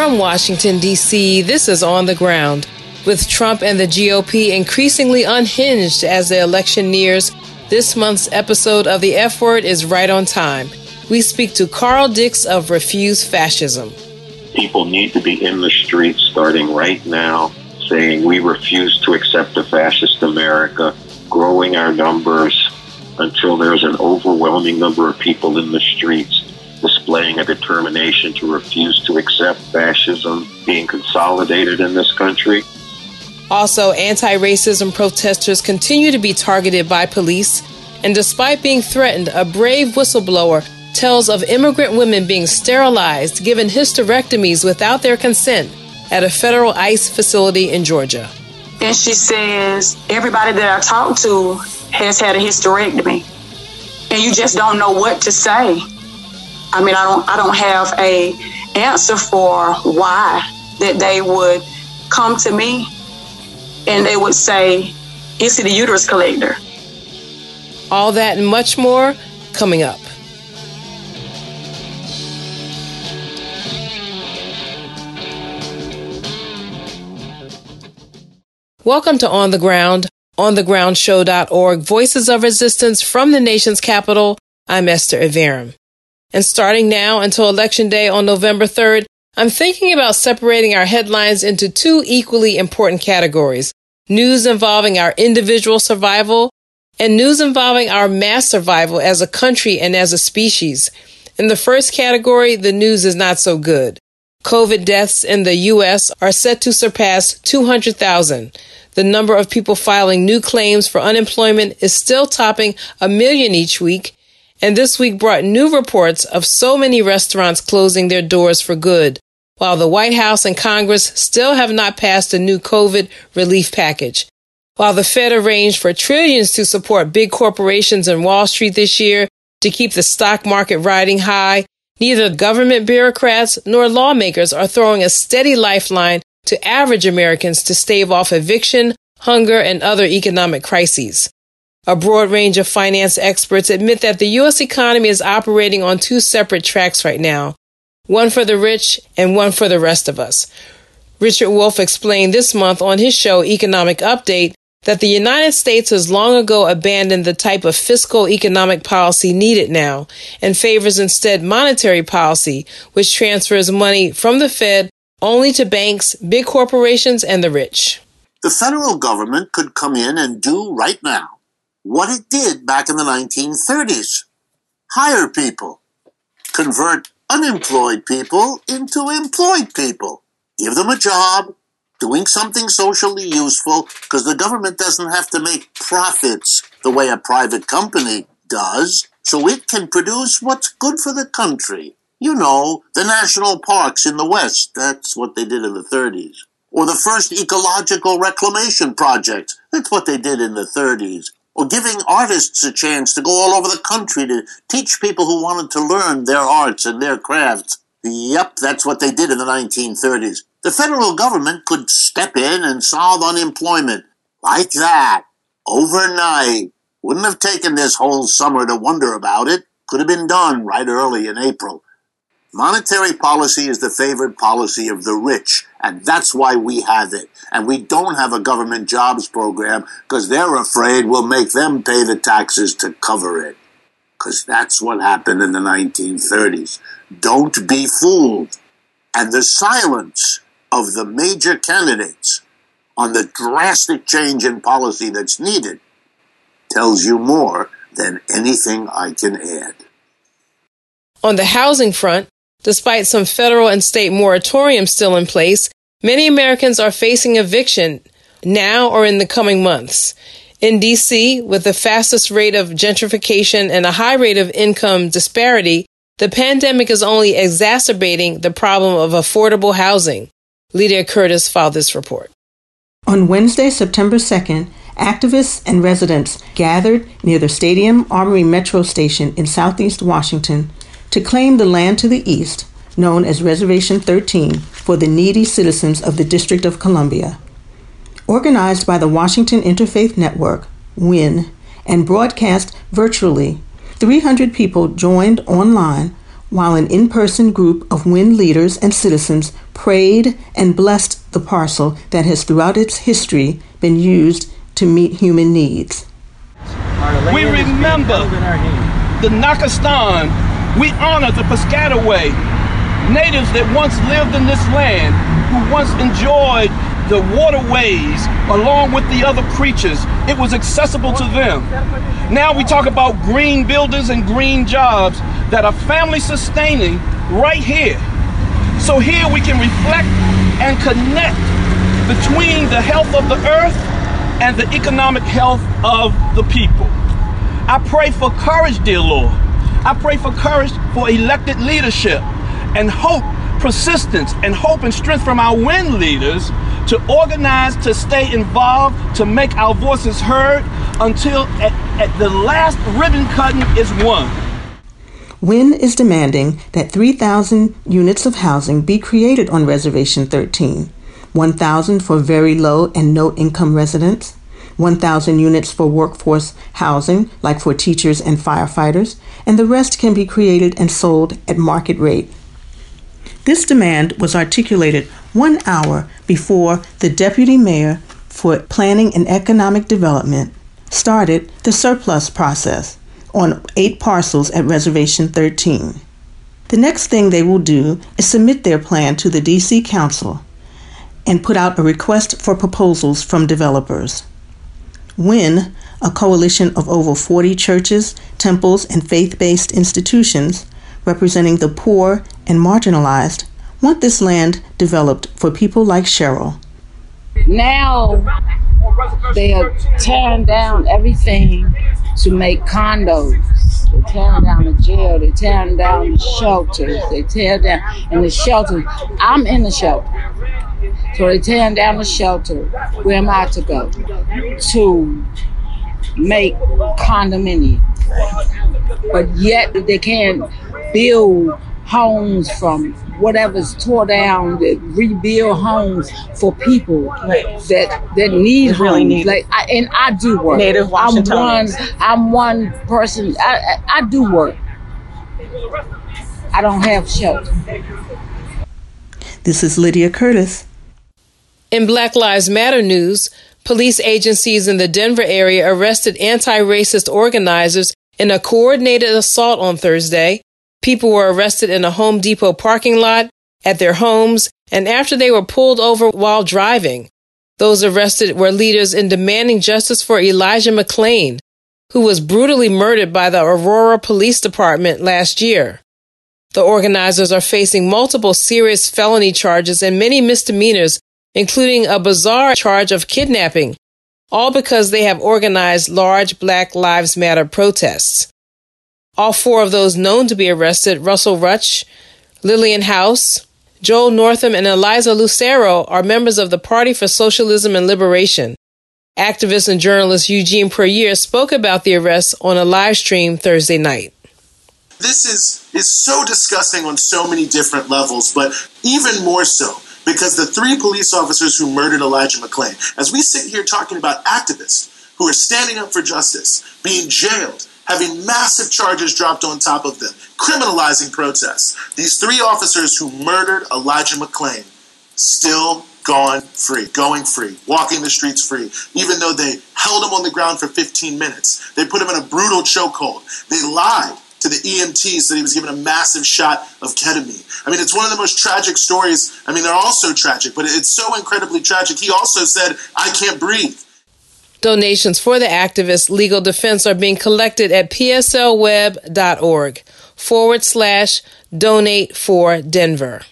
From Washington, D.C., this is On the Ground. With Trump and the GOP increasingly unhinged as the election nears, this month's episode of The F Word is right on time. We speak to Carl Dix of Refuse Fascism. People need to be in the streets starting right now saying we refuse to accept a fascist America, growing our numbers until there's an overwhelming number of people in the streets displaying a determination to refuse to accept fascism being consolidated in this country. Also, anti racism protesters continue to be targeted by police, and despite being threatened, a brave whistleblower tells of immigrant women being sterilized, given hysterectomies without their consent at a federal ICE facility in Georgia. And she says, Everybody that I talk to has had a hysterectomy. And you just don't know what to say. I mean, I don't I don't have a answer for why that they would come to me and they would say, "Is he the uterus collector?" All that and much more coming up. Welcome to On the Ground, onthegroundshow.org, voices of resistance from the nation's capital. I'm Esther Iverem. And starting now until Election Day on November 3rd, I'm thinking about separating our headlines into two equally important categories news involving our individual survival and news involving our mass survival as a country and as a species. In the first category, the news is not so good. COVID deaths in the U.S. are set to surpass 200,000. The number of people filing new claims for unemployment is still topping a million each week, and this week brought new reports of so many restaurants closing their doors for good, while the White House and Congress still have not passed a new COVID relief package. While the Fed arranged for trillions to support big corporations in Wall Street this year to keep the stock market riding high, neither government bureaucrats nor lawmakers are throwing a steady lifeline to average Americans to stave off eviction, hunger, and other economic crises. A broad range of finance experts admit that the U.S. economy is operating on two separate tracks right now one for the rich and one for the rest of us. Richard Wolff explained this month on his show Economic Update that the United States has long ago abandoned the type of fiscal economic policy needed now and favors instead monetary policy, which transfers money from the Fed only to banks, big corporations, and the rich. The federal government could come in and do right now what it did back in the 1930s hire people, convert unemployed people into employed people, give them a job, doing something socially useful, because the government doesn't have to make profits the way a private company does, so it can produce what's good for the country. You know, the national parks in the West, that's what they did in the 30s. Or the first ecological reclamation projects, that's what they did in the 30s or giving artists a chance to go all over the country to teach people who wanted to learn their arts and their crafts. Yep, that's what they did in the 1930s. The federal government could step in and solve unemployment like that overnight. Wouldn't have taken this whole summer to wonder about it. Could have been done right early in April. Monetary policy is the favored policy of the rich, and that's why we have it. And we don't have a government jobs program because they're afraid we'll make them pay the taxes to cover it. Because that's what happened in the 1930s. Don't be fooled. And the silence of the major candidates on the drastic change in policy that's needed tells you more than anything I can add. On the housing front, Despite some federal and state moratoriums still in place, many Americans are facing eviction now or in the coming months. In DC, with the fastest rate of gentrification and a high rate of income disparity, the pandemic is only exacerbating the problem of affordable housing. Lydia Curtis filed this report. On Wednesday, September 2nd, activists and residents gathered near the Stadium Armory Metro Station in southeast Washington to claim the land to the east known as Reservation 13 for the needy citizens of the District of Columbia. Organized by the Washington Interfaith Network, WIN, and broadcast virtually, 300 people joined online while an in person group of WIN leaders and citizens prayed and blessed the parcel that has throughout its history been used to meet human needs. We remember the Nakastan. We honor the Piscataway, natives that once lived in this land, who once enjoyed the waterways along with the other creatures. It was accessible to them. Now we talk about green buildings and green jobs that are family sustaining right here. So here we can reflect and connect between the health of the earth and the economic health of the people. I pray for courage, dear Lord. I pray for courage for elected leadership and hope, persistence, and hope and strength from our WIN leaders to organize, to stay involved, to make our voices heard until at, at the last ribbon cutting is won. WIN is demanding that 3,000 units of housing be created on Reservation 13, 1,000 for very low and no income residents, 1,000 units for workforce housing, like for teachers and firefighters, and the rest can be created and sold at market rate. This demand was articulated one hour before the deputy mayor for planning and economic development started the surplus process on eight parcels at Reservation 13. The next thing they will do is submit their plan to the DC Council and put out a request for proposals from developers. When a coalition of over 40 churches, temples, and faith based institutions, representing the poor and marginalized want this land developed for people like Cheryl. Now they are tearing down everything to make condos. They're tearing down the jail. They're tearing down the shelters. They tear down in the shelters. I'm in the shelter. So they're tearing down the shelter. Where am I to go? To make condominiums. But yet they can't build homes from whatever's tore down, that rebuild homes for people right. that that need really homes. Like, I, and I do work. Native I'm one. I'm one person. I, I, I do work. I don't have shelter. This is Lydia Curtis. In Black Lives Matter news, police agencies in the Denver area arrested anti racist organizers in a coordinated assault on Thursday. People were arrested in a Home Depot parking lot, at their homes, and after they were pulled over while driving. Those arrested were leaders in demanding justice for Elijah McClain, who was brutally murdered by the Aurora Police Department last year. The organizers are facing multiple serious felony charges and many misdemeanors, including a bizarre charge of kidnapping, all because they have organized large Black Lives Matter protests. All four of those known to be arrested, Russell Ruch, Lillian House, Joel Northam, and Eliza Lucero, are members of the Party for Socialism and Liberation. Activist and journalist Eugene Puryear spoke about the arrests on a live stream Thursday night. This is, is so disgusting on so many different levels, but even more so because the three police officers who murdered Elijah McClain, as we sit here talking about activists who are standing up for justice, being jailed, having massive charges dropped on top of them, criminalizing protests. These three officers who murdered Elijah McClain still gone free, going free, walking the streets free, even though they held him on the ground for 15 minutes. They put him in a brutal chokehold. They lied to the EMTs that he was given a massive shot of ketamine. I mean, it's one of the most tragic stories. I mean, they're all so tragic, but it's so incredibly tragic. He also said, I can't breathe. Donations for the activists' legal defense are being collected at pslweb.org forward slash donate for Denver.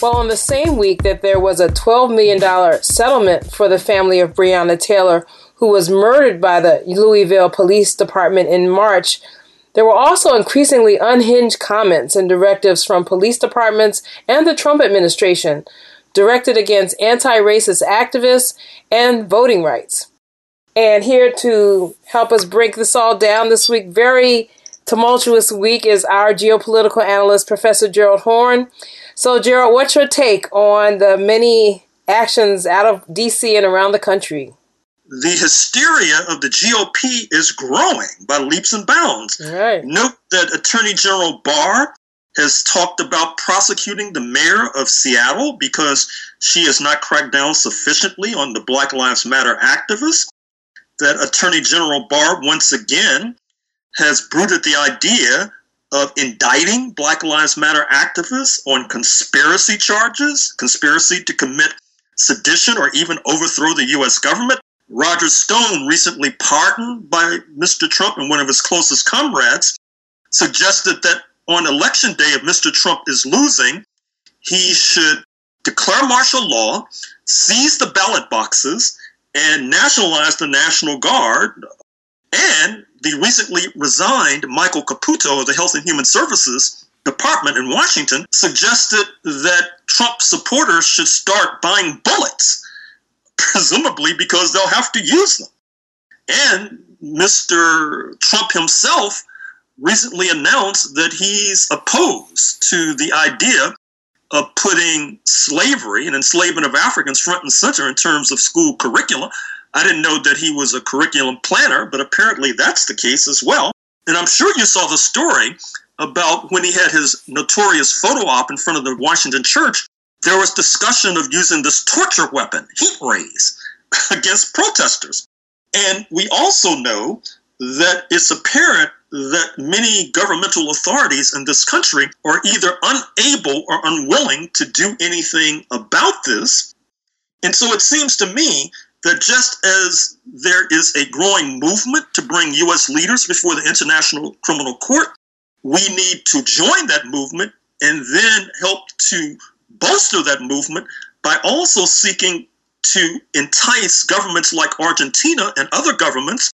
Well, on the same week that there was a $12 million settlement for the family of Breonna Taylor, who was murdered by the Louisville Police Department in March, There were also increasingly unhinged comments and directives from police departments and the Trump administration directed against anti racist activists and voting rights. And here to help us break this all down this week, very tumultuous week, is our geopolitical analyst, Professor Gerald Horne. So, Gerald, what's your take on the many actions out of DC and around the country? The hysteria of the GOP is growing by leaps and bounds. Right. Note that Attorney General Barr has talked about prosecuting the mayor of Seattle because she has not cracked down sufficiently on the Black Lives Matter activists. That Attorney General Barr once again has brooded the idea of indicting Black Lives Matter activists on conspiracy charges, conspiracy to commit sedition or even overthrow the U.S. government. Roger Stone, recently pardoned by Mr. Trump and one of his closest comrades, suggested that on election day, if Mr. Trump is losing, he should declare martial law, seize the ballot boxes, and nationalize the National Guard. And the recently resigned Michael Caputo of the Health and Human Services Department in Washington suggested that Trump supporters should start buying bullets presumably because they'll have to use them. And Mr. Trump himself recently announced that he's opposed to the idea of putting slavery and enslavement of Africans front and center in terms of school curricula. I didn't know that he was a curriculum planner, but apparently that's the case as well. And I'm sure you saw the story about when he had his notorious photo op in front of the Washington church there was discussion of using this torture weapon, heat rays, against protesters. And we also know that it's apparent that many governmental authorities in this country are either unable or unwilling to do anything about this. And so it seems to me that just as there is a growing movement to bring U.S. leaders before the International Criminal Court, we need to join that movement and then help to bolster that movement by also seeking to entice governments like Argentina and other governments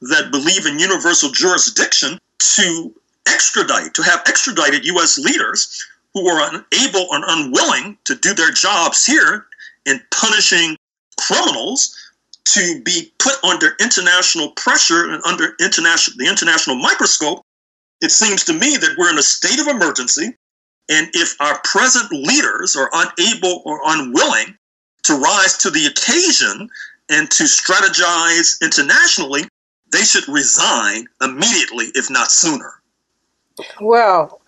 that believe in universal jurisdiction to extradite, to have extradited U.S. leaders who are unable or unwilling to do their jobs here in punishing criminals to be put under international pressure and under international the international microscope. It seems to me that we're in a state of emergency and if our present leaders are unable or unwilling to rise to the occasion and to strategize internationally, they should resign immediately, if not sooner. Well,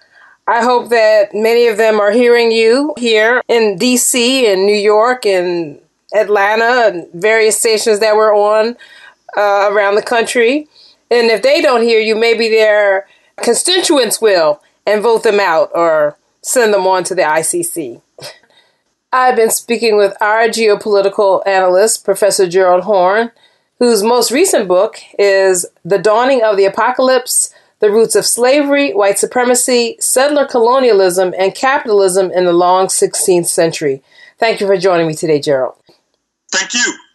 I hope that many of them are hearing you here in DC and New York and Atlanta and various stations that we're on uh, around the country. And if they don't hear you, maybe their constituents will and vote them out or send them on to the ICC. I've been speaking with our geopolitical analyst, Professor Gerald Horne, whose most recent book is The Dawning of the Apocalypse The Roots of Slavery, White Supremacy, Settler Colonialism, and Capitalism in the Long 16th Century. Thank you for joining me today, Gerald. Thank you.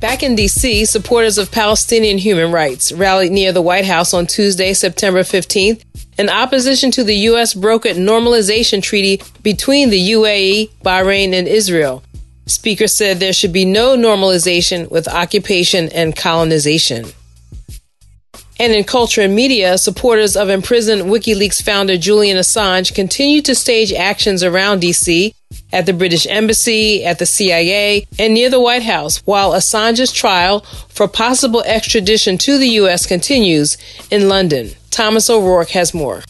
Back in D.C., supporters of Palestinian human rights rallied near the White House on Tuesday, September 15th, in opposition to the U.S. brokered normalization treaty between the UAE, Bahrain, and Israel. Speaker said there should be no normalization with occupation and colonization. And in culture and media, supporters of imprisoned WikiLeaks founder Julian Assange continue to stage actions around D.C at the British Embassy, at the CIA, and near the White House while Assange's trial for possible extradition to the U.S. continues in London. Thomas O'Rourke has more.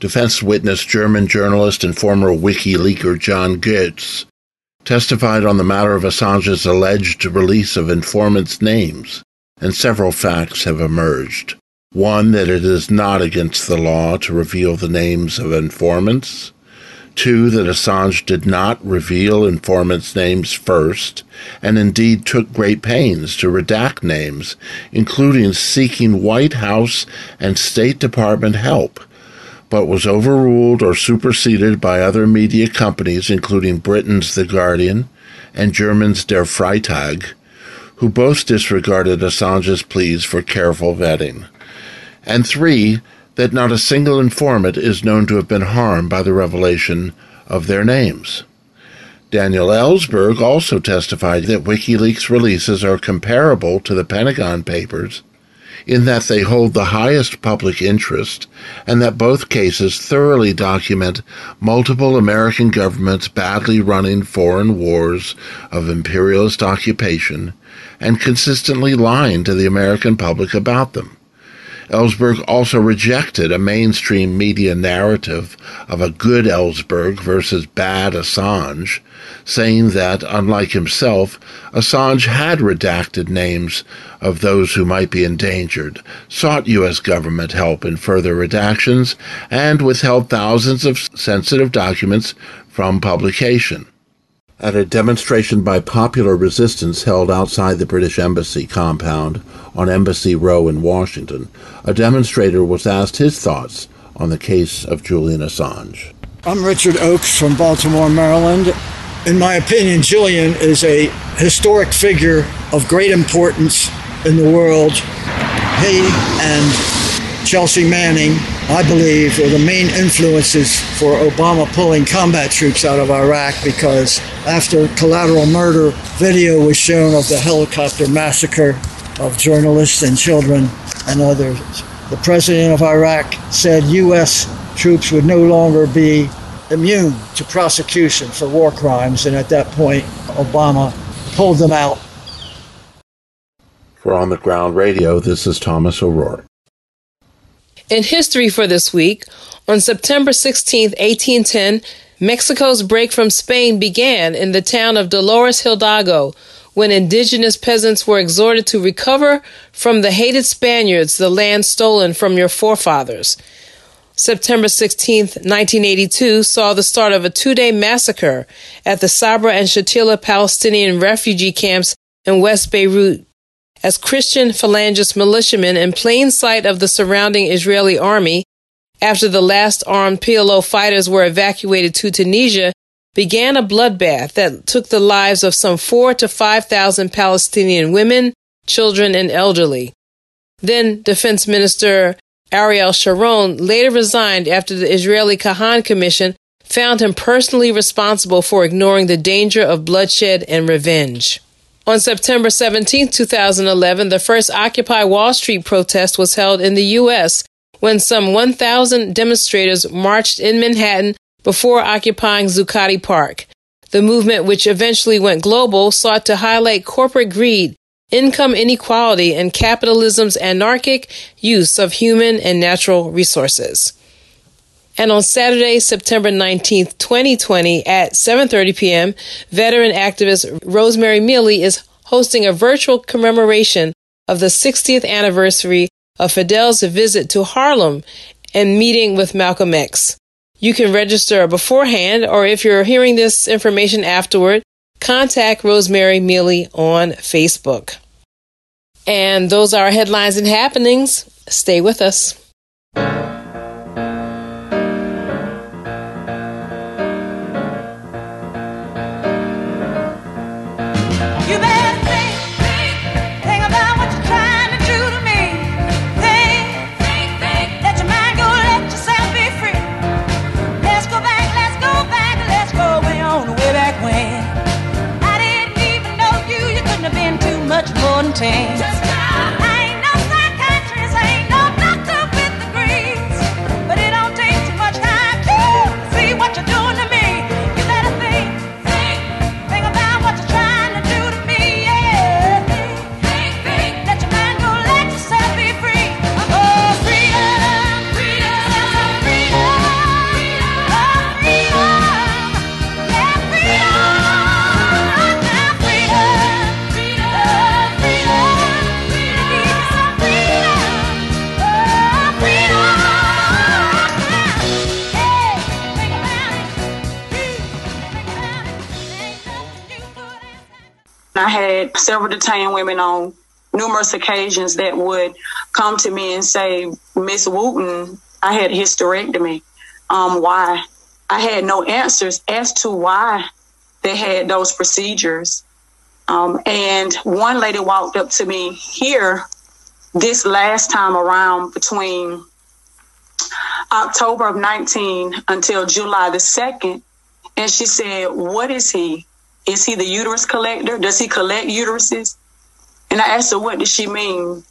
Defense witness German journalist and former WikiLeaker John Goetz testified on the matter of Assange's alleged release of informants' names, and several facts have emerged. One, that it is not against the law to reveal the names of informants. Two, that Assange did not reveal informants' names first, and indeed took great pains to redact names, including seeking White House and State Department help. but was overruled or superseded by other media companies, including Britain's The Guardian and German's Der Freitag, who both disregarded Assange's pleas for careful vetting. And three, that not a single informant is known to have been harmed by the revelation of their names. Daniel Ellsberg also testified that WikiLeaks releases are comparable to the Pentagon Papers in that they hold the highest public interest and that both cases thoroughly document multiple American governments badly running foreign wars of imperialist occupation and consistently lying to the American public about them. Ellsberg also rejected a mainstream media narrative of a good Ellsberg versus bad Assange, saying that, unlike himself, Assange had redacted names of those who might be endangered, sought U.S. government help in further redactions, and withheld thousands of sensitive documents from publication. At a demonstration by popular resistance held outside the British Embassy compound on Embassy Row in Washington, a demonstrator was asked his thoughts on the case of Julian Assange. I'm Richard Oakes from Baltimore, Maryland. In my opinion, Julian is a historic figure of great importance in the world. He and Chelsea Manning, I believe, are the main influences for Obama pulling combat troops out of Iraq because after collateral murder video was shown of the helicopter massacre of journalists and children and others, the president of Iraq said U.S. troops would no longer be immune to prosecution for war crimes, and at that point, Obama pulled them out for On the Ground Radio, this is Thomas O'Rourke. In history for this week, on September 16, 1810, Mexico's break from Spain began in the town of Dolores Hidalgo when indigenous peasants were exhorted to recover from the hated Spaniards the land stolen from your forefathers. September 16, 1982 saw the start of a two day massacre at the Sabra and Shatila Palestinian refugee camps in West Beirut as Christian Phalangist militiamen in plain sight of the surrounding Israeli army after the last armed PLO fighters were evacuated to Tunisia began a bloodbath that took the lives of some four to 5,000 Palestinian women, children, and elderly. Then Defense Minister Ariel Sharon later resigned after the Israeli Kahan Commission found him personally responsible for ignoring the danger of bloodshed and revenge. On September 17, 2011, the first Occupy Wall Street protest was held in the U.S. when some 1,000 demonstrators marched in Manhattan before occupying Zuccotti Park. The movement, which eventually went global, sought to highlight corporate greed, income inequality, and capitalism's anarchic use of human and natural resources. And on Saturday, September 19th, 2020 at 7:30 p.m., veteran activist Rosemari Mealy is hosting a virtual commemoration of the 60th anniversary of Fidel's visit to Harlem and meeting with Malcolm X. You can register beforehand, or if you're hearing this information afterward, contact Rosemari Mealy on Facebook. And those are headlines and happenings. Stay with us. I several detained women on numerous occasions that would come to me and say, Miss Wooten, I had a hysterectomy. um, why. I had no answers as to why they had those procedures. Um, and one lady walked up to me here this last time around between October of 19 until July the 2nd. And she said, What is he? Is he the uterus collector? Does he collect uteruses? And I asked her, What does she mean?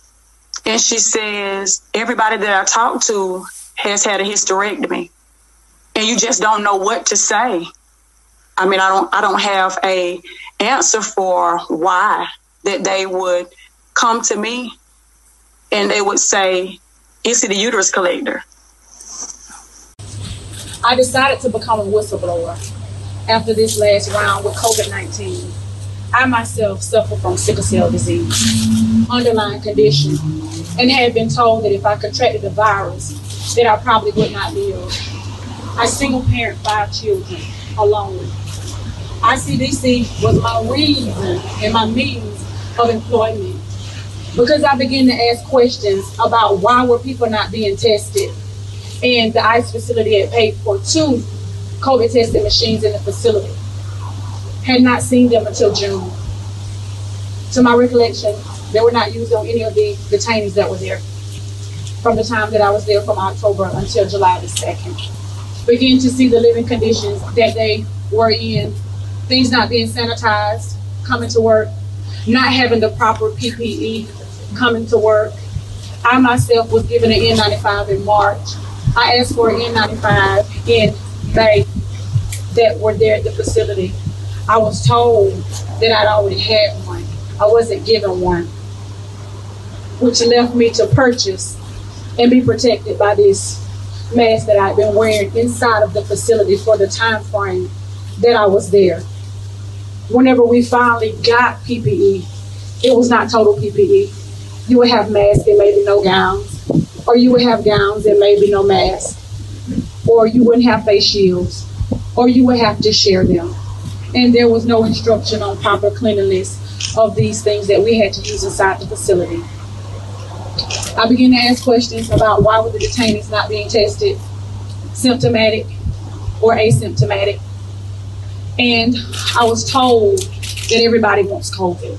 And she says, Everybody that I talk to has had a hysterectomy. And you just don't know what to say. I mean, I don't I don't have a answer for why that they would come to me and they would say, Is he the uterus collector? I decided to become a whistleblower after this last round with COVID 19. I myself suffer from sickle cell disease, underlying condition, and had been told that if I contracted the virus, that I probably would not live. I single parent five children alone. ICDC was my reason and my means of employment because I began to ask questions about why were people not being tested and the ICE facility had paid for two COVID testing machines in the facility. Had not seen them until June. To my recollection, they were not used on any of the detainees that were there from the time that I was there from October until July the 2nd. Begin to see the living conditions that they were in, things not being sanitized, coming to work, not having the proper PPE coming to work. I myself was given an N95 in March I asked for an N95 in May that were there at the facility. I was told that I'd already had one. I wasn't given one, which left me to purchase and be protected by this mask that I'd been wearing inside of the facility for the time frame that I was there. Whenever we finally got PPE, it was not total PPE. You would have masks and maybe no gowns or you would have gowns and maybe no mask, or you wouldn't have face shields, or you would have to share them. And there was no instruction on proper cleanliness of these things that we had to use inside the facility. I began to ask questions about why were the detainees not being tested, symptomatic or asymptomatic. And I was told that everybody wants COVID.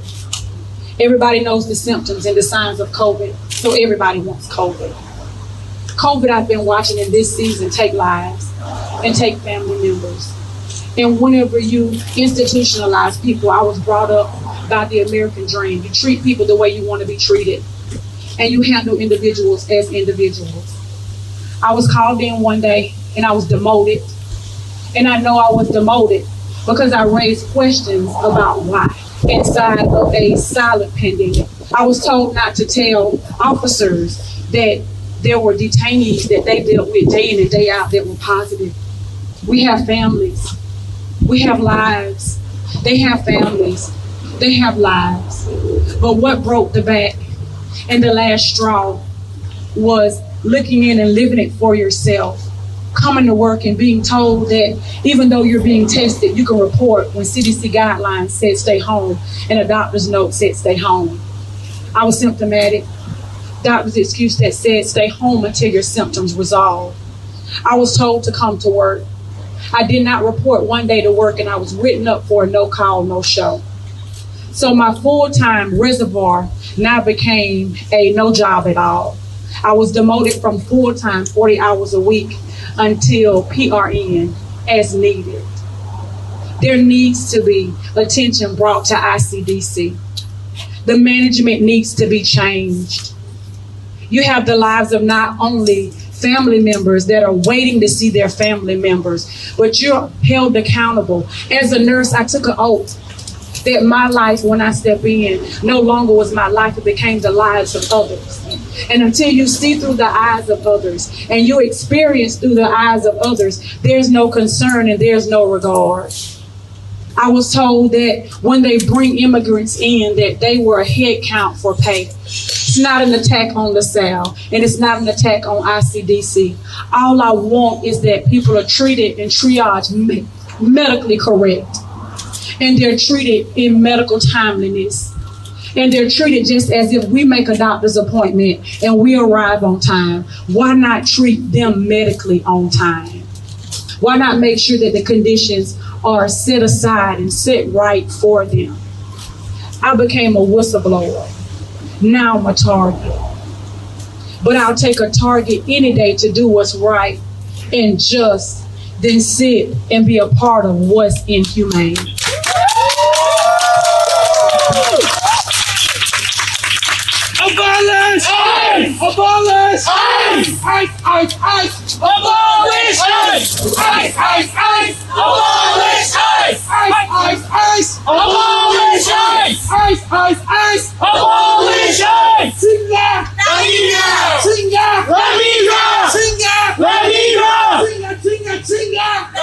Everybody knows the symptoms and the signs of COVID, so everybody wants COVID. COVID, I've been watching in this season take lives and take family members. And whenever you institutionalize people, I was brought up by the American dream. You treat people the way you want to be treated, and you handle individuals as individuals. I was called in one day and I was demoted. And I know I was demoted because I raised questions about why inside of a silent pandemic. I was told not to tell officers that there were detainees that they dealt with day in and day out that were positive. We have families. We have lives. They have families. They have lives. But what broke the back and the last straw was looking in and living it for yourself coming to work and being told that even though you're being tested, you can report when CDC guidelines said stay home and a doctor's note said stay home. I was symptomatic. Doctor's excuse that said stay home until your symptoms resolve. I was told to come to work. I did not report one day to work and I was written up for a no call, no show. So my full time reservoir now became a no job at all. I was demoted from full time, 40 hours a week, until PRN as needed. There needs to be attention brought to ICDC. The management needs to be changed. You have the lives of not only family members that are waiting to see their family members, but you're held accountable. As a nurse, I took an oath that my life, when I step in, no longer was my life, it became the lives of others. And until you see through the eyes of others and you experience through the eyes of others, there's no concern and there's no regard. I was told that when they bring immigrants in, that they were a head count for pay. It's not an attack on LaSalle, and it's not an attack on ICDC. All I want is that people are treated and triaged medically correct and they're treated in medical timeliness. and they're treated just as if we make a doctor's appointment and we arrive on time. Why not treat them medically on time? Why not make sure that the conditions are set aside and set right for them? I became a whistleblower. Now I'm a target. But I'll take a target any day to do what's right and just than sit and be a part of what's inhumane. Abolish! ICE! ICE! ICE! ICE! Abolish! ICE! ICE! ICE! ICE! Abolish! ICE! ICE! ICE! ICE! Abolish! ICE! ICE! ICE! ICE! Abolish! ICE! Singa! Singa! Singa! Singa! Singa! Singa! Singa!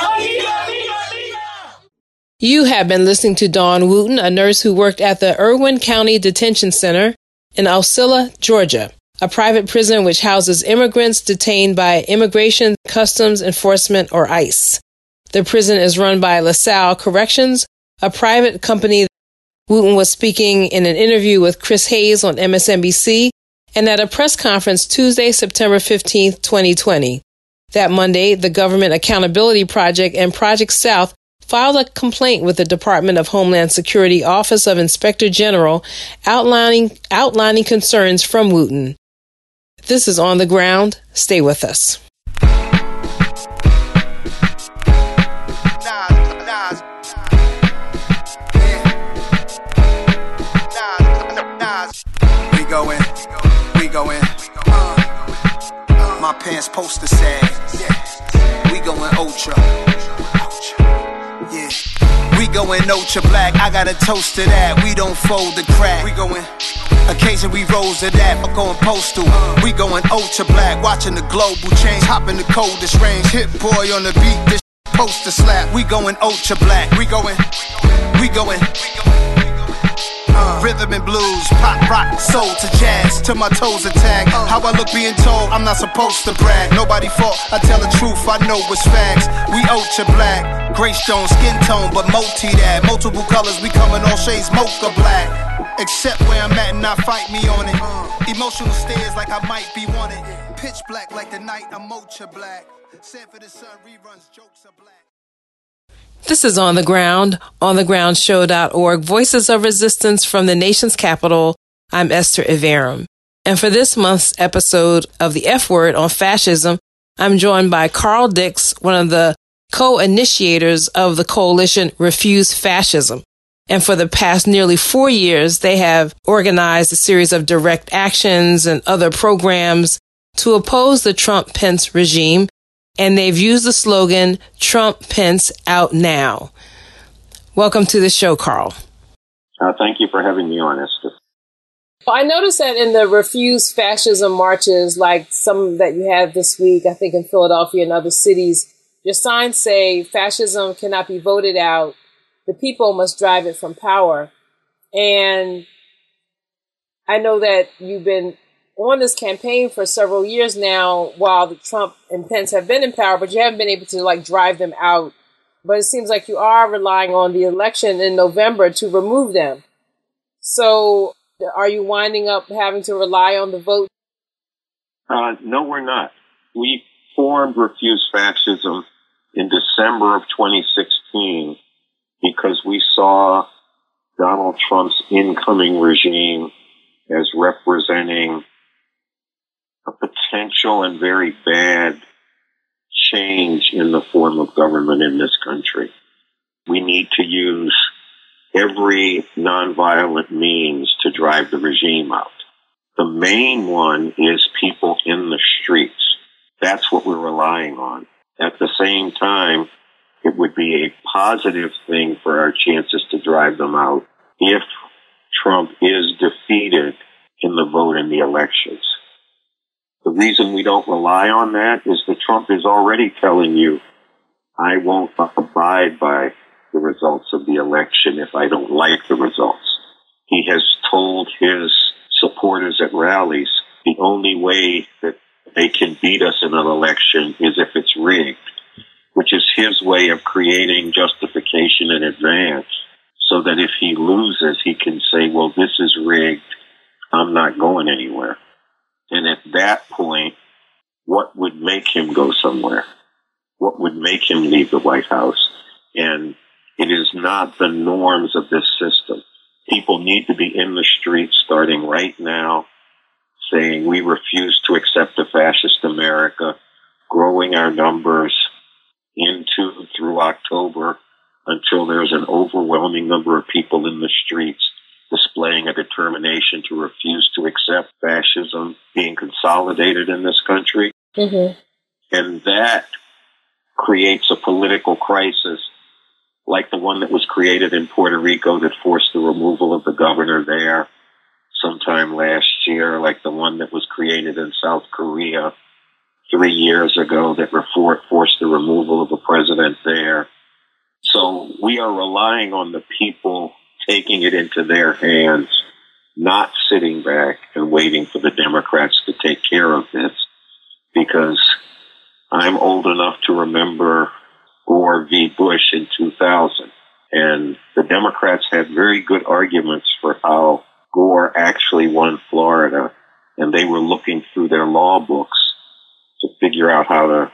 You have been listening to Dawn Wooten, a nurse who worked at the Irwin County Detention Center in Ocilla, Georgia, a private prison which houses immigrants detained by Immigration Customs Enforcement or ICE. The prison is run by LaSalle Corrections, a private company. Wooten was speaking in an interview with Chris Hayes on MSNBC and at a press conference Tuesday, September 15, 2020. That Monday, the Government Accountability Project and Project South filed a complaint with the Department of Homeland Security Office of Inspector General outlining, outlining concerns from Wooten. This is On the Ground. Stay with us. We go in, we go in. Uh, my pants poster sad. We going ultra. We going ultra black, I got a toast to that. We don't fold the crack. We going. Occasion we rose to that, I'm going postal. We going ultra black, watching the global change, hopping the coldest range. Hit boy on the beat, this poster slap. We going ultra black. We going, we going. Uh, rhythm and blues, pop, rock, soul to jazz, till my toes attack. How I look being told, I'm not supposed to brag. Nobody fault, I tell the truth, I know it's facts. We ultra black, gray stone, skin tone, but multi that. Multiple colors, we come in all shades, mocha black. Except where I'm at and not fight me on it. Emotional stares like I might be wanted. Pitch black like the night, I'm ultra black. For the sun, reruns, jokes are black. This is On the Ground, onthegroundshow.org, Voices of Resistance from the nation's capital. I'm Esther Iverem. And for this month's episode of the F Word on fascism, I'm joined by Carl Dix, one of the co-initiators of the coalition Refuse Fascism. And for the past nearly four years, they have organized a series of direct actions and other programs to oppose the Trump Pence regime and they've used the slogan Trump Pence out now. Welcome to the show, Carl. Uh, thank you for having me on, Esther. I noticed that in the refuse fascism marches, like some that you had this week, I think in Philadelphia and other cities, your signs say fascism cannot be voted out. The people must drive it from power. And I know that you've been on this campaign for several years now while the Trump and Pence have been in power, but you haven't been able to like drive them out. But it seems like you are relying on the election in November to remove them. So are you winding up having to rely on the vote? Uh, no, we're not. We formed Refuse Fascism in December of 2016 because we saw Donald Trump's incoming regime as representing a potential and very bad change in the form of government in this country. We need to use every nonviolent means to drive the regime out. The main one is people in the streets. That's what we're relying on. At the same time, it would be a positive thing for our chances to drive them out if Trump is defeated in the vote in the elections. The reason we don't rely on that is that Trump is already telling you, I won't abide by the results of the election if I don't like the results. He has told his supporters at rallies the only way that they can beat us in an election is if it's rigged, which is his way of creating justification in advance so that if he loses, he can say, well, this is rigged. I'm not going anywhere. And at that point, what would make him go somewhere? What would make him leave the White House? And it is not the norms of this system. People need to be in the streets starting right now saying we refuse to accept a fascist America, growing our numbers into through October until there's an overwhelming number of people in the streets displaying a determination to refuse to accept fascism being consolidated in this country. Mm-hmm. And that creates a political crisis like the one that was created in Puerto Rico that forced the removal of the governor there sometime last year, like the one that was created in South Korea three years ago that forced the removal of the president there. So we are relying on the people taking it into their hands, not sitting back and waiting for the Democrats to take care of this. Because I'm old enough to remember Gore v. Bush in 2000. And the Democrats had very good arguments for how Gore actually won Florida. And they were looking through their law books to figure out how to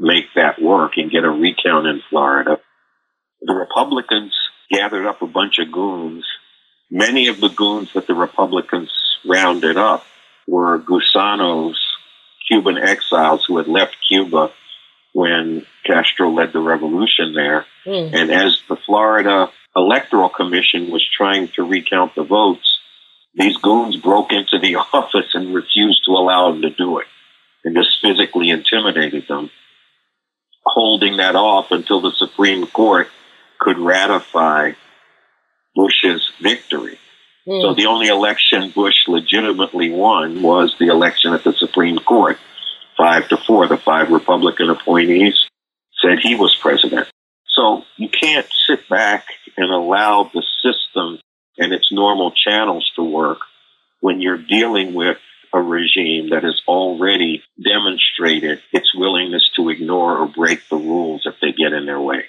make that work and get a recount in Florida. The Republicans gathered up a bunch of goons. Many of the goons that the Republicans rounded up were Gusanos, Cuban exiles who had left Cuba when Castro led the revolution there. Mm. And as the Florida Electoral Commission was trying to recount the votes, these goons broke into the office and refused to allow them to do it and just physically intimidated them, holding that off until the Supreme Court could ratify Bush's victory. Mm. So the only election Bush legitimately won was the election at the Supreme Court. Five to four, the five Republican appointees said he was president. So you can't sit back and allow the system and its normal channels to work when you're dealing with a regime that has already demonstrated its willingness to ignore or break the rules if they get in their way.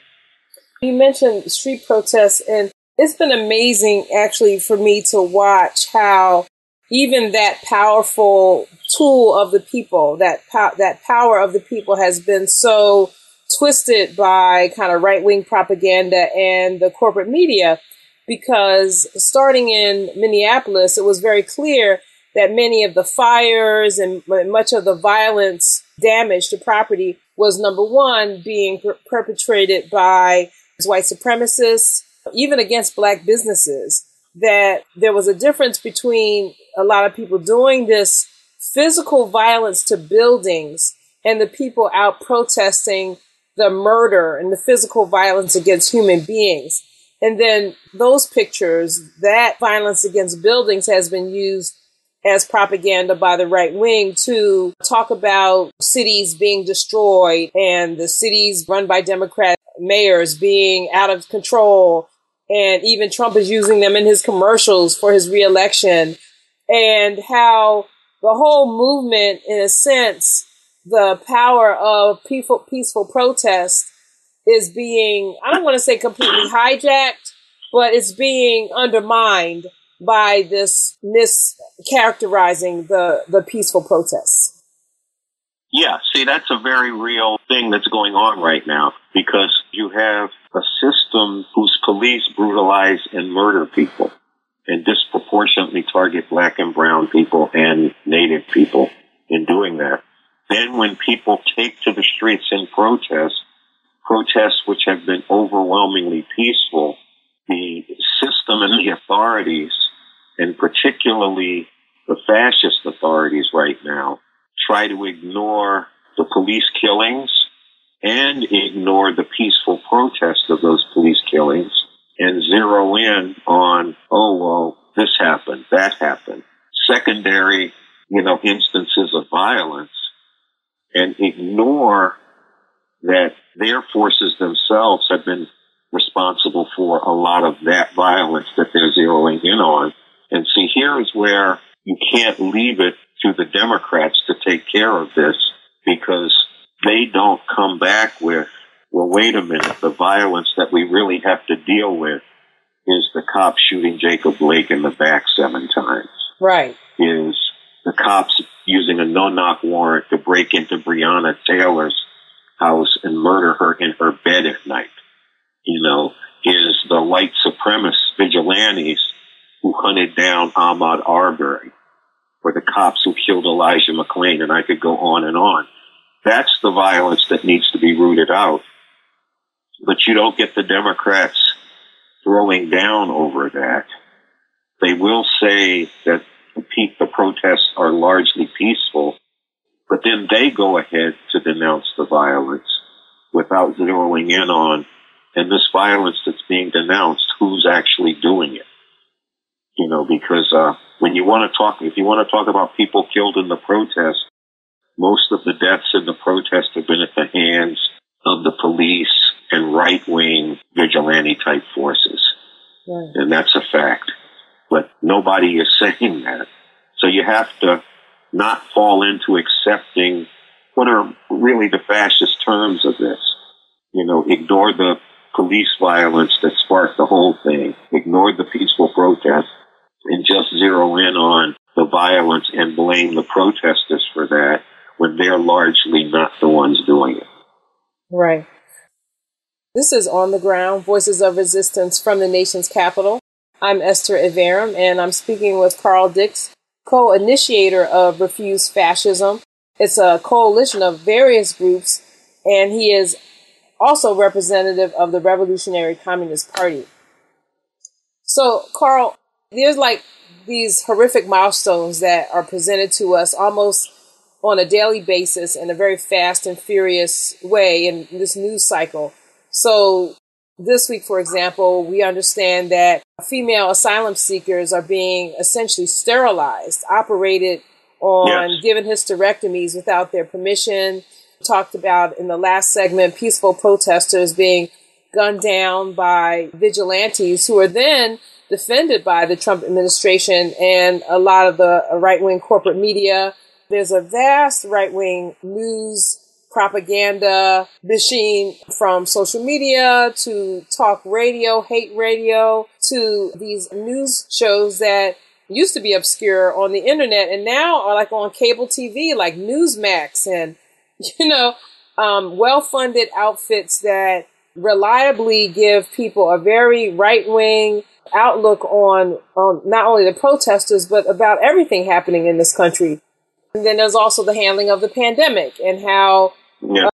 You mentioned street protests, and it's been amazing actually for me to watch how even that powerful tool of the people, that po- that power of the people, has been so twisted by kind of right wing propaganda and the corporate media. Because starting in Minneapolis, it was very clear that many of the fires and much of the violence damage to property was number one being per- perpetrated by white supremacists, even against black businesses. That there was a difference between a lot of people doing this physical violence to buildings and the people out protesting the murder and the physical violence against human beings. And then those pictures, that violence against buildings has been used as propaganda by the right wing to talk about cities being destroyed and the cities run by Democrat mayors being out of control. And even Trump is using them in his commercials for his reelection. And how the whole movement, in a sense, the power of peaceful, peaceful protest is being, I don't want to say completely hijacked, but it's being undermined by this mischaracterizing the, the peaceful protests. Yeah, see, that's a very real thing that's going on right now because you have a system whose police brutalize and murder people and disproportionately target black and brown people and native people in doing that. Then when people take to the streets in protest, protests which have been overwhelmingly peaceful, the system and the authorities, and particularly the fascist authorities right now, try to ignore the police killings and ignore the peaceful protest of those police killings and zero in on, oh, well, this happened, that happened. Secondary, you know, instances of violence and ignore that their forces themselves have been responsible for a lot of that violence that they're zeroing in on. And see, here is where you can't leave it to the Democrats to take care of this because they don't come back with, well, wait a minute, the violence that we really have to deal with is the cop shooting Jacob Blake in the back seven times. Right. Is the cops using a no-knock warrant to break into Breonna Taylor's house and murder her in her bed at night. You know, is the white supremacist vigilantes who hunted down Ahmaud Arbery or the cops who killed Elijah McClain, and I could go on and on. That's the violence that needs to be rooted out. But you don't get the Democrats throwing down over that. They will say that the protests are largely peaceful, but then they go ahead to denounce the violence without zeroing in on, and this violence that's being denounced, who's actually doing it. You know, because uh, when you want to talk, if you want to talk about people killed in the protest, most of the deaths in the protest have been at the hands of the police and right wing vigilante type forces. Right. And that's a fact. But nobody is saying that. So you have to not fall into accepting what are really the fascist terms of this. You know, ignore the police violence that sparked the whole thing, ignore the peaceful protest, and just zero in on the violence and blame the protesters for that when they're largely not the ones doing it. Right. This is On the Ground Voices of Resistance from the nation's capital. I'm Esther Iverem, and I'm speaking with Carl Dix, co initiator of Refuse Fascism. It's a coalition of various groups, and he is also representative of the Revolutionary Communist Party. So, Carl, there's like these horrific milestones that are presented to us almost on a daily basis in a very fast and furious way in this news cycle. So this week, for example, we understand that female asylum seekers are being essentially sterilized, operated on, yes. given hysterectomies without their permission. Talked about in the last segment, peaceful protesters being gunned down by vigilantes who are then defended by the Trump administration and a lot of the right wing corporate media. There's a vast right wing news propaganda machine from social media to talk radio, hate radio to these news shows that used to be obscure on the internet and now are like on cable TV, like Newsmax and, you know, um, well funded outfits that reliably give people a very right wing outlook on um, not only the protesters, but about everything happening in this country. And then there's also the handling of the pandemic and how yeah. Uh,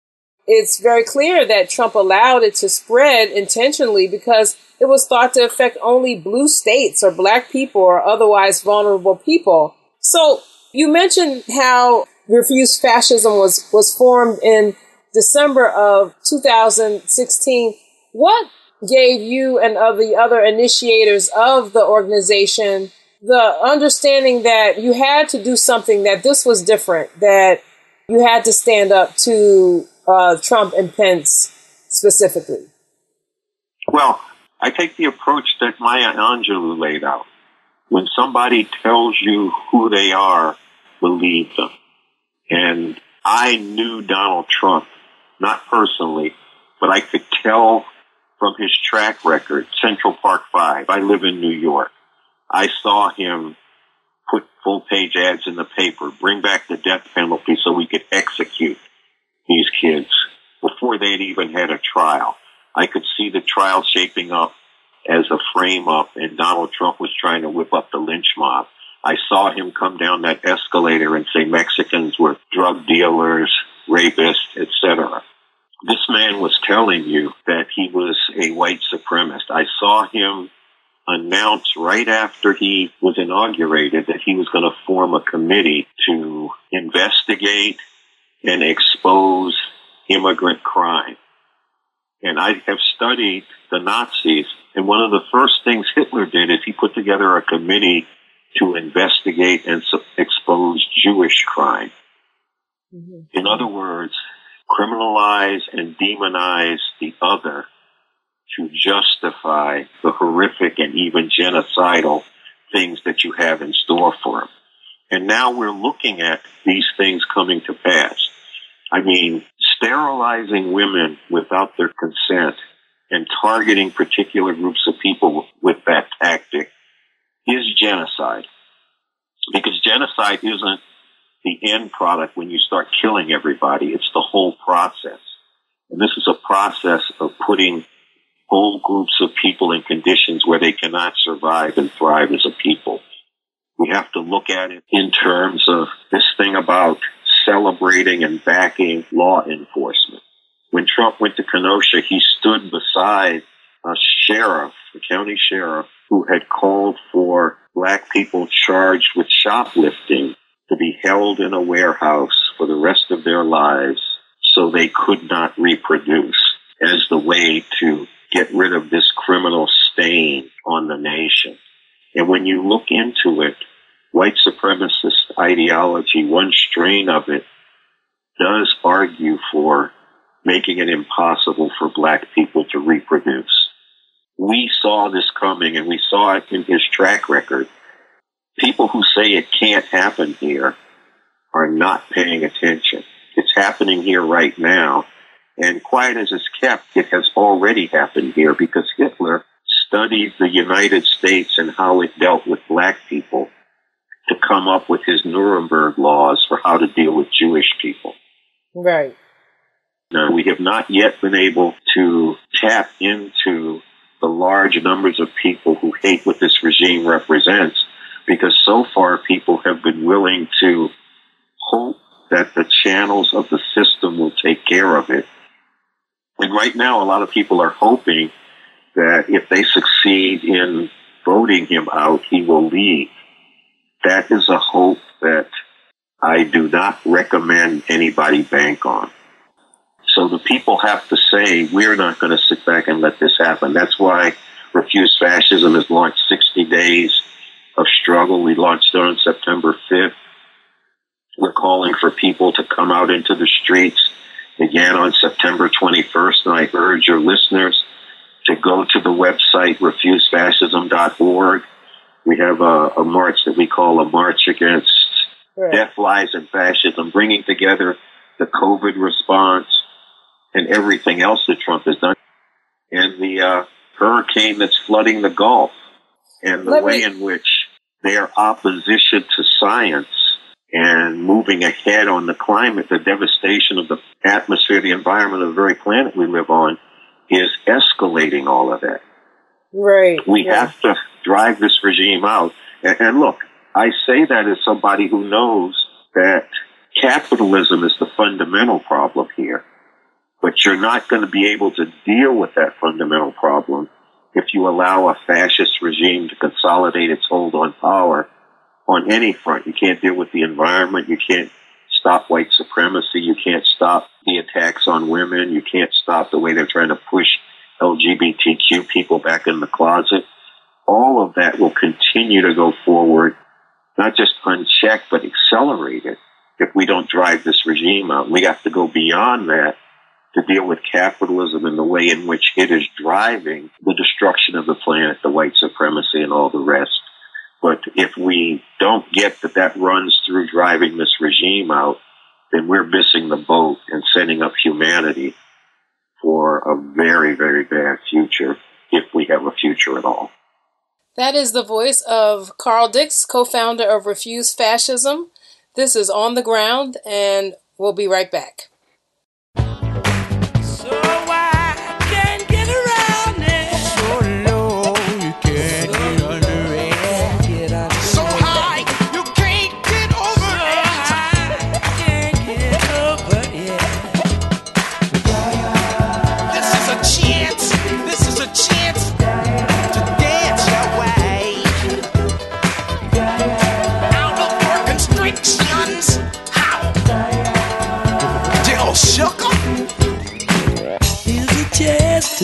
it's very clear that Trump allowed it to spread intentionally because it was thought to affect only blue states or black people or otherwise vulnerable people. So you mentioned how Refuse Fascism was, was formed in December of 2016. What gave you and of the other initiators of the organization the understanding that you had to do something that this was different, that you had to stand up to uh, Trump and Pence specifically? Well, I take the approach that Maya Angelou laid out. When somebody tells you who they are, believe them. And I knew Donald Trump, not personally, but I could tell from his track record, Central Park Five. I live in New York. I saw him put full page ads in the paper, bring back the death penalty so we could execute these kids before they'd even had a trial. I could see the trial shaping up as a frame up and Donald Trump was trying to whip up the lynch mob. I saw him come down that escalator and say Mexicans were drug dealers, rapists, etc. This man was telling you that he was a white supremacist. I saw him announce right after he was inaugurated that he was going to form a committee to investigate and expose immigrant crime. And I have studied the Nazis, and one of the first things Hitler did is he put together a committee to investigate and expose Jewish crime. Mm-hmm. In other words, criminalize and demonize the other to justify the horrific and even genocidal things that you have in store for them. And now we're looking at these things coming to pass. I mean, sterilizing women without their consent and targeting particular groups of people with that tactic is genocide. Because genocide isn't the end product when you start killing everybody. It's the whole process. And this is a process of putting whole groups of people in conditions where they cannot survive and thrive as a people. We have to look at it in terms of this thing about celebrating and backing law enforcement. When Trump went to Kenosha, he stood beside a sheriff, a county sheriff, who had called for black people charged with shoplifting to be held in a warehouse for the rest of their lives so they could not reproduce as the way to get rid of this criminal stain on the nation. And when you look into it, white supremacist ideology, one strain of it, does argue for making it impossible for black people to reproduce. We saw this coming and we saw it in his track record. People who say it can't happen here are not paying attention. It's happening here right now. And quiet as it's kept, it has already happened here because Hitler studied the United States and how it dealt with black people to come up with his Nuremberg laws for how to deal with Jewish people. Right. Now, we have not yet been able to tap into the large numbers of people who hate what this regime represents because so far people have been willing to hope that the channels of the system will take care of it. And right now, a lot of people are hoping that if they succeed in voting him out, he will leave. That is a hope that I do not recommend anybody bank on. So the people have to say, we're not going to sit back and let this happen. That's why Refuse Fascism has launched 60 days of struggle. We launched it on September 5th. We're calling for people to come out into the streets again on September 21st. And I urge your listeners to go to the website refusefascism.org. We have a, a march that we call a march against right. death, lies, and fascism, bringing together the COVID response and everything else that Trump has done, and the uh, hurricane that's flooding the Gulf, and the Let way me... in which their opposition to science and moving ahead on the climate, the devastation of the atmosphere, the environment of the very planet we live on, is escalating all of that. Right. We yeah. have to drive this regime out. And, and look, I say that as somebody who knows that capitalism is the fundamental problem here. But you're not going to be able to deal with that fundamental problem if you allow a fascist regime to consolidate its hold on power on any front. You can't deal with the environment. You can't stop white supremacy. You can't stop the attacks on women. You can't stop the way they're trying to push LGBTQ people back in the closet. All of that will continue to go forward, not just unchecked, but accelerated if we don't drive this regime out. We have to go beyond that to deal with capitalism and the way in which it is driving the destruction of the planet, the white supremacy, and all the rest. But if we don't get that that runs through driving this regime out, then we're missing the boat and setting up humanity for a very, very bad future if we have a future at all. That is the voice of Carl Dix, co founder of Refuse Fascism. This is On the Ground, and we'll be right back.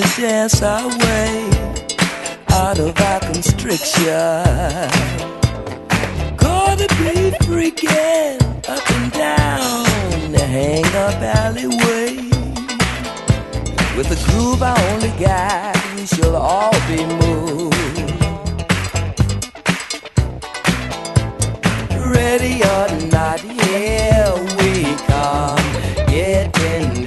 To dance our way out of our constriction. Gonna be freaking up and down the hang up alleyway. With a groove I only got, we shall all be moved. Ready or not, here we come, getting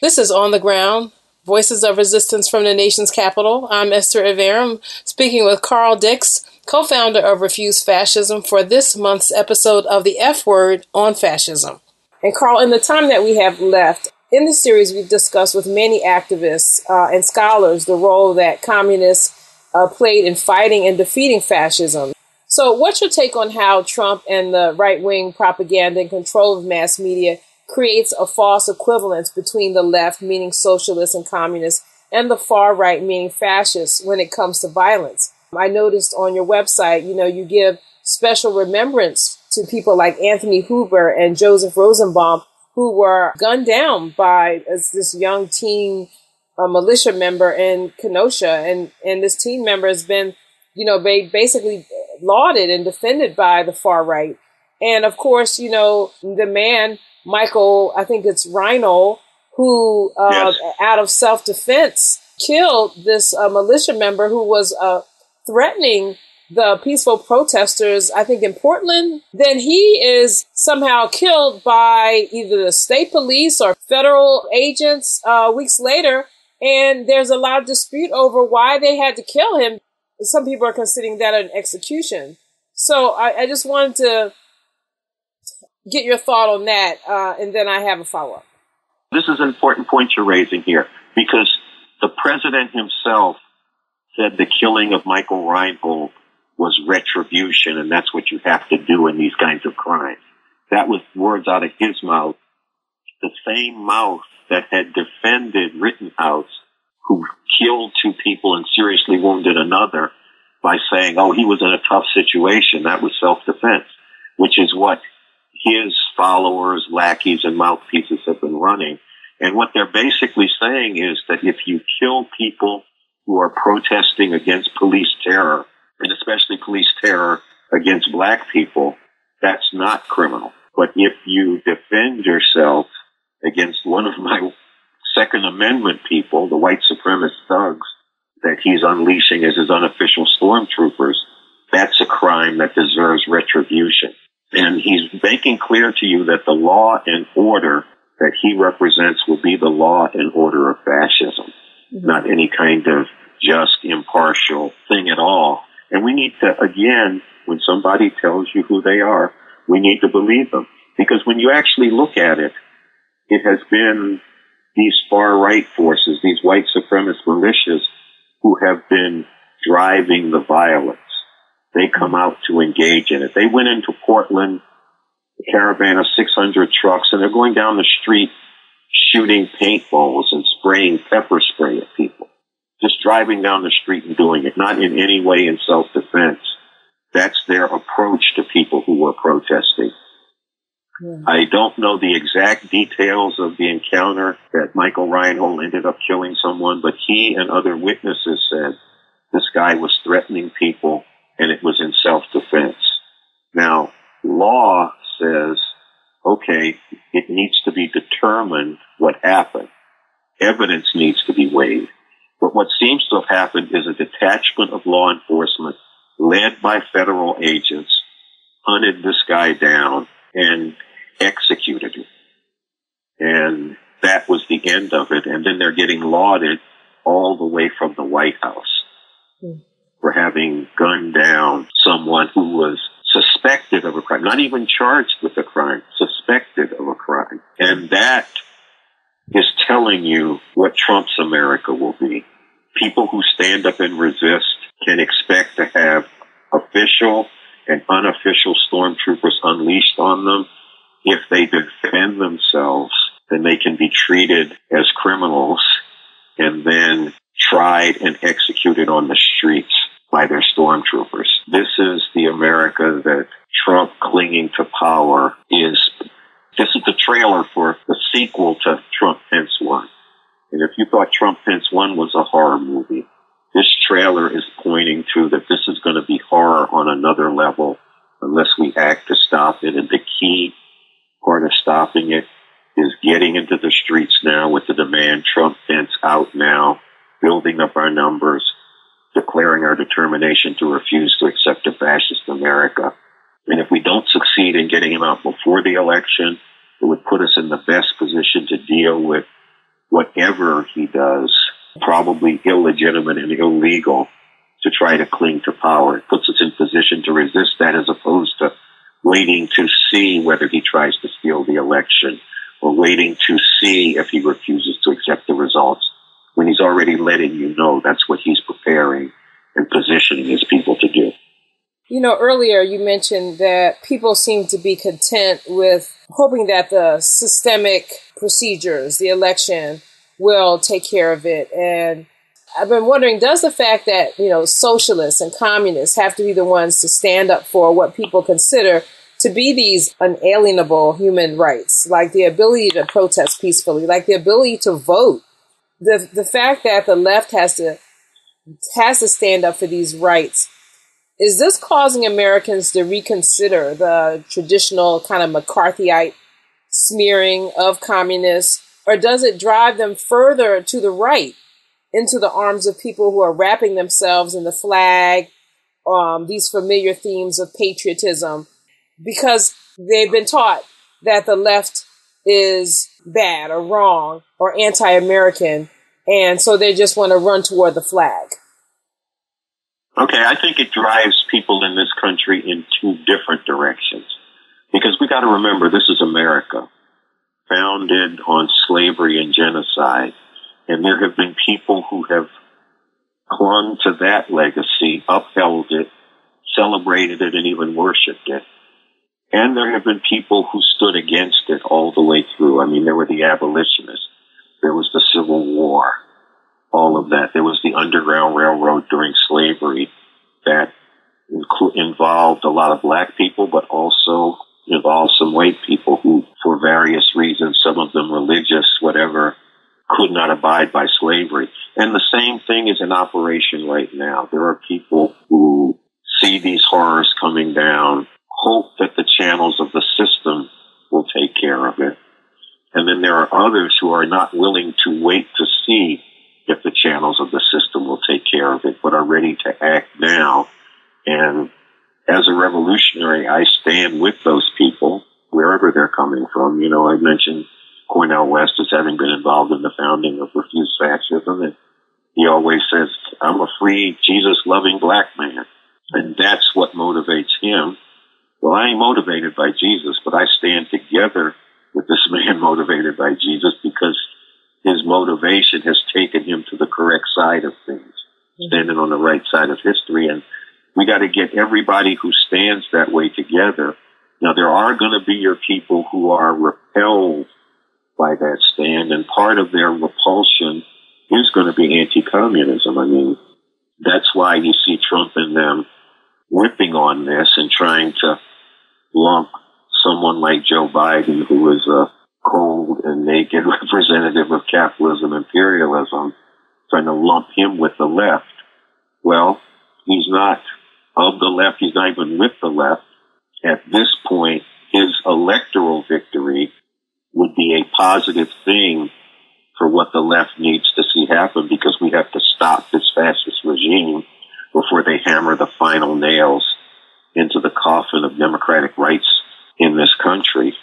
This is On the Ground, Voices of Resistance from the Nation's Capital. I'm Esther Iverem, speaking with Carl Dix, co founder of Refuse Fascism, for this month's episode of The F Word on Fascism. And Carl, in the time that we have left, in the series, we've discussed with many activists uh, and scholars the role that communists uh, played in fighting and defeating fascism. So, what's your take on how Trump and the right wing propaganda and control of mass media creates a false equivalence between the left, meaning socialists and communists, and the far right, meaning fascists, when it comes to violence? I noticed on your website, you know, you give special remembrance to people like Anthony Huber and Joseph Rosenbaum, who were gunned down by this young teen uh, militia member in Kenosha, and and this teen member has been, you know, basically lauded and defended by the far right, and of course, you know, the man Michael, I think it's Rhino, who uh, yes. out of self defense killed this uh, militia member who was uh, threatening the peaceful protesters, I think in Portland, then he is somehow killed by either the state police or federal agents uh, weeks later. And there's a lot of dispute over why they had to kill him. Some people are considering that an execution. So I, I just wanted to get your thought on that, uh, and then I have a follow up. This is an important point you're raising here because the president himself said the killing of Michael Reinoehl was retribution, and that's what you have to do in these kinds of crimes. That was words out of his mouth. The same mouth that had defended Rittenhouse, who killed two people and seriously wounded another, by saying, oh, he was in a tough situation. That was self-defense, which is what his followers, lackeys, and mouthpieces have been running. And what they're basically saying is that if you kill people who are protesting against police terror, and especially police terror against black people, that's not criminal. But if you defend yourself against one of my Second Amendment people, the white supremacist thugs, that he's unleashing as his unofficial stormtroopers, that's a crime that deserves retribution. And he's making clear to you that the law and order that he represents will be the law and order of fascism, mm-hmm. not any kind of just impartial thing at all. And we need to, again, when somebody tells you who they are, we need to believe them. Because when you actually look at it, it has been these far right forces, these white supremacist militias who have been driving the violence. They come out to engage in it. They went into Portland, a caravan of 600 trucks, and they're going down the street shooting paintballs and spraying pepper spray at people. Just driving down the street and doing it, not in any way in self-defense. That's their approach to people who were protesting. Yeah. I don't know the exact details of the encounter that Michael Reinoehl ended up killing someone, but he and other witnesses said this guy was threatening people and it was in self-defense. Now, law says, okay, it needs to be determined what happened. Evidence needs to be weighed. But what seems to have happened is a detachment of law enforcement led by federal agents hunted this guy down and executed him. And that was the end of it. And then they're getting lauded all the way from the White House. Mm for having gunned down someone who was suspected of a crime, not even charged with a crime, suspected of a crime. And that is telling you what Trump's America will be. People who stand up and resist can expect to have official and unofficial stormtroopers unleashed on them. If they defend themselves, then they can be treated as criminals and then tried and executed on the streets by their stormtroopers. This is the America that Trump clinging to power is. This is the trailer for the sequel to Trump Pence 1. And if you thought Trump Pence 1 was a horror movie, this trailer is pointing to that this is going to be horror on another level unless we act to stop it. And the key part of stopping it is getting into the streets now with the demand Trump Pence out now, building up our numbers, declaring our determination to refuse to accept a fascist America. And if we don't succeed in getting him out before the election, it would put us in the best position to deal with whatever he does, probably illegitimate and illegal, to try to cling to power. It puts us in position to resist that as opposed to waiting to see whether he tries to steal the election or waiting to see if he refuses to accept the results when he's already letting you know that's what he's preparing and positioning his people to do. You know, earlier you mentioned that people seem to be content with hoping that the systemic procedures, the election, will take care of it. And I've been wondering, does the fact that, you know, socialists and communists have to be the ones to stand up for what people consider to be these unalienable human rights, like the ability to protest peacefully, like the ability to vote, the the fact that the left has to has to stand up for these rights, is this causing Americans to reconsider the traditional kind of McCarthyite smearing of communists, or does it drive them further to the right into the arms of people who are wrapping themselves in the flag, um, these familiar themes of patriotism, because they've been taught that the left is bad or wrong or anti-American, and so they just want to run toward the flag. Okay, I think it drives people in this country in two different directions. Because we got to remember, this is America, founded on slavery and genocide. And there have been people who have clung to that legacy, upheld it, celebrated it, and even worshiped it. And there have been people who stood against it all the way through. I mean, there were the abolitionists. There was the Civil War. All of that. There was the Underground Railroad during slavery that inc- involved a lot of black people, but also involved some white people who, for various reasons, some of them religious, whatever, could not abide by slavery. And the same thing is in operation right now. There are people who see these horrors coming down, hope that the channels of the system will take care of it. And then there are others who are not willing to wait to see if the channels of the system will take care of it, but are ready to act now. And as a revolutionary, I stand with those people wherever they're coming from. You know, I mentioned Cornel West as having been involved in the founding of Refuse Fascism, and he always says, "I'm a free, Jesus-loving black man," and that's what motivates him. Well, I ain't motivated by Jesus, but I stand together with this man motivated by Jesus because his motivation has taken him to the correct side of things, standing on the right side of history. And we got to get everybody who stands that way together. Now, there are going to be your people who are repelled by that stand, and part of their repulsion is going to be anti-communism. I mean, that's why you see Trump and them whipping on this and trying to lump someone like Joe Biden, who is a cold and naked representative of capitalism, imperialism, trying to lump him with the left. Well, he's not of the left. He's not even with the left. At this point, his electoral victory would be a positive thing for what the left needs to see happen because we have to stop this before they hammer the final nails into the coffin of democratic rights in this country.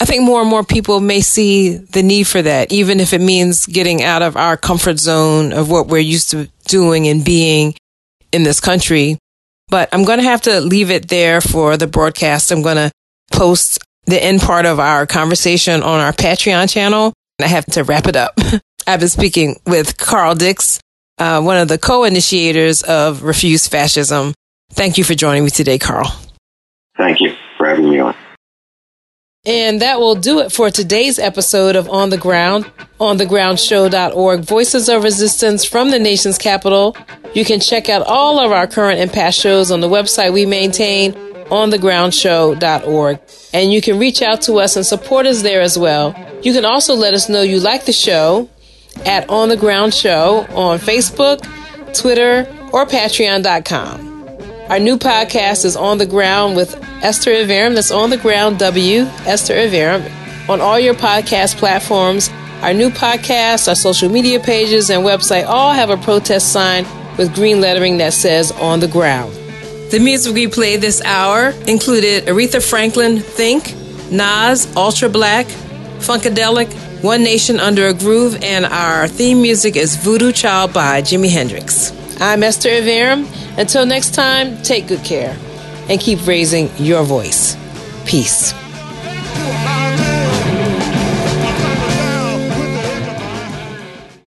I think more and more people may see the need for that, even if it means getting out of our comfort zone of what we're used to doing and being in this country. But I'm going to have to leave it there for the broadcast. I'm going to post the end part of our conversation on our Patreon channel. And I have to wrap it up. I've been speaking with Carl Dix, uh, one of the co-initiators of Refuse Fascism. Thank you for joining me today, Carl. Thank you for having me on. And that will do it for today's episode of On the Ground, onthegroundshow.org, Voices of Resistance from the nation's capital. You can check out all of our current and past shows on the website we maintain, onthegroundshow.org. And you can reach out to us and support us there as well. You can also let us know you like the show at On the Ground Show on Facebook, Twitter, or Patreon.com. Our new podcast is On the Ground with Esther Iverem. That's On the Ground W, Esther Iverem, on all your podcast platforms. Our new podcast, our social media pages, and website all have a protest sign with green lettering that says On the Ground. The music we played this hour included Aretha Franklin, Think, Nas, Ultra Black, Funkadelic, One Nation Under a Groove, and our theme music is Voodoo Child by Jimi Hendrix. I'm Esther Iverem. Until next time, take good care and keep raising your voice. Peace.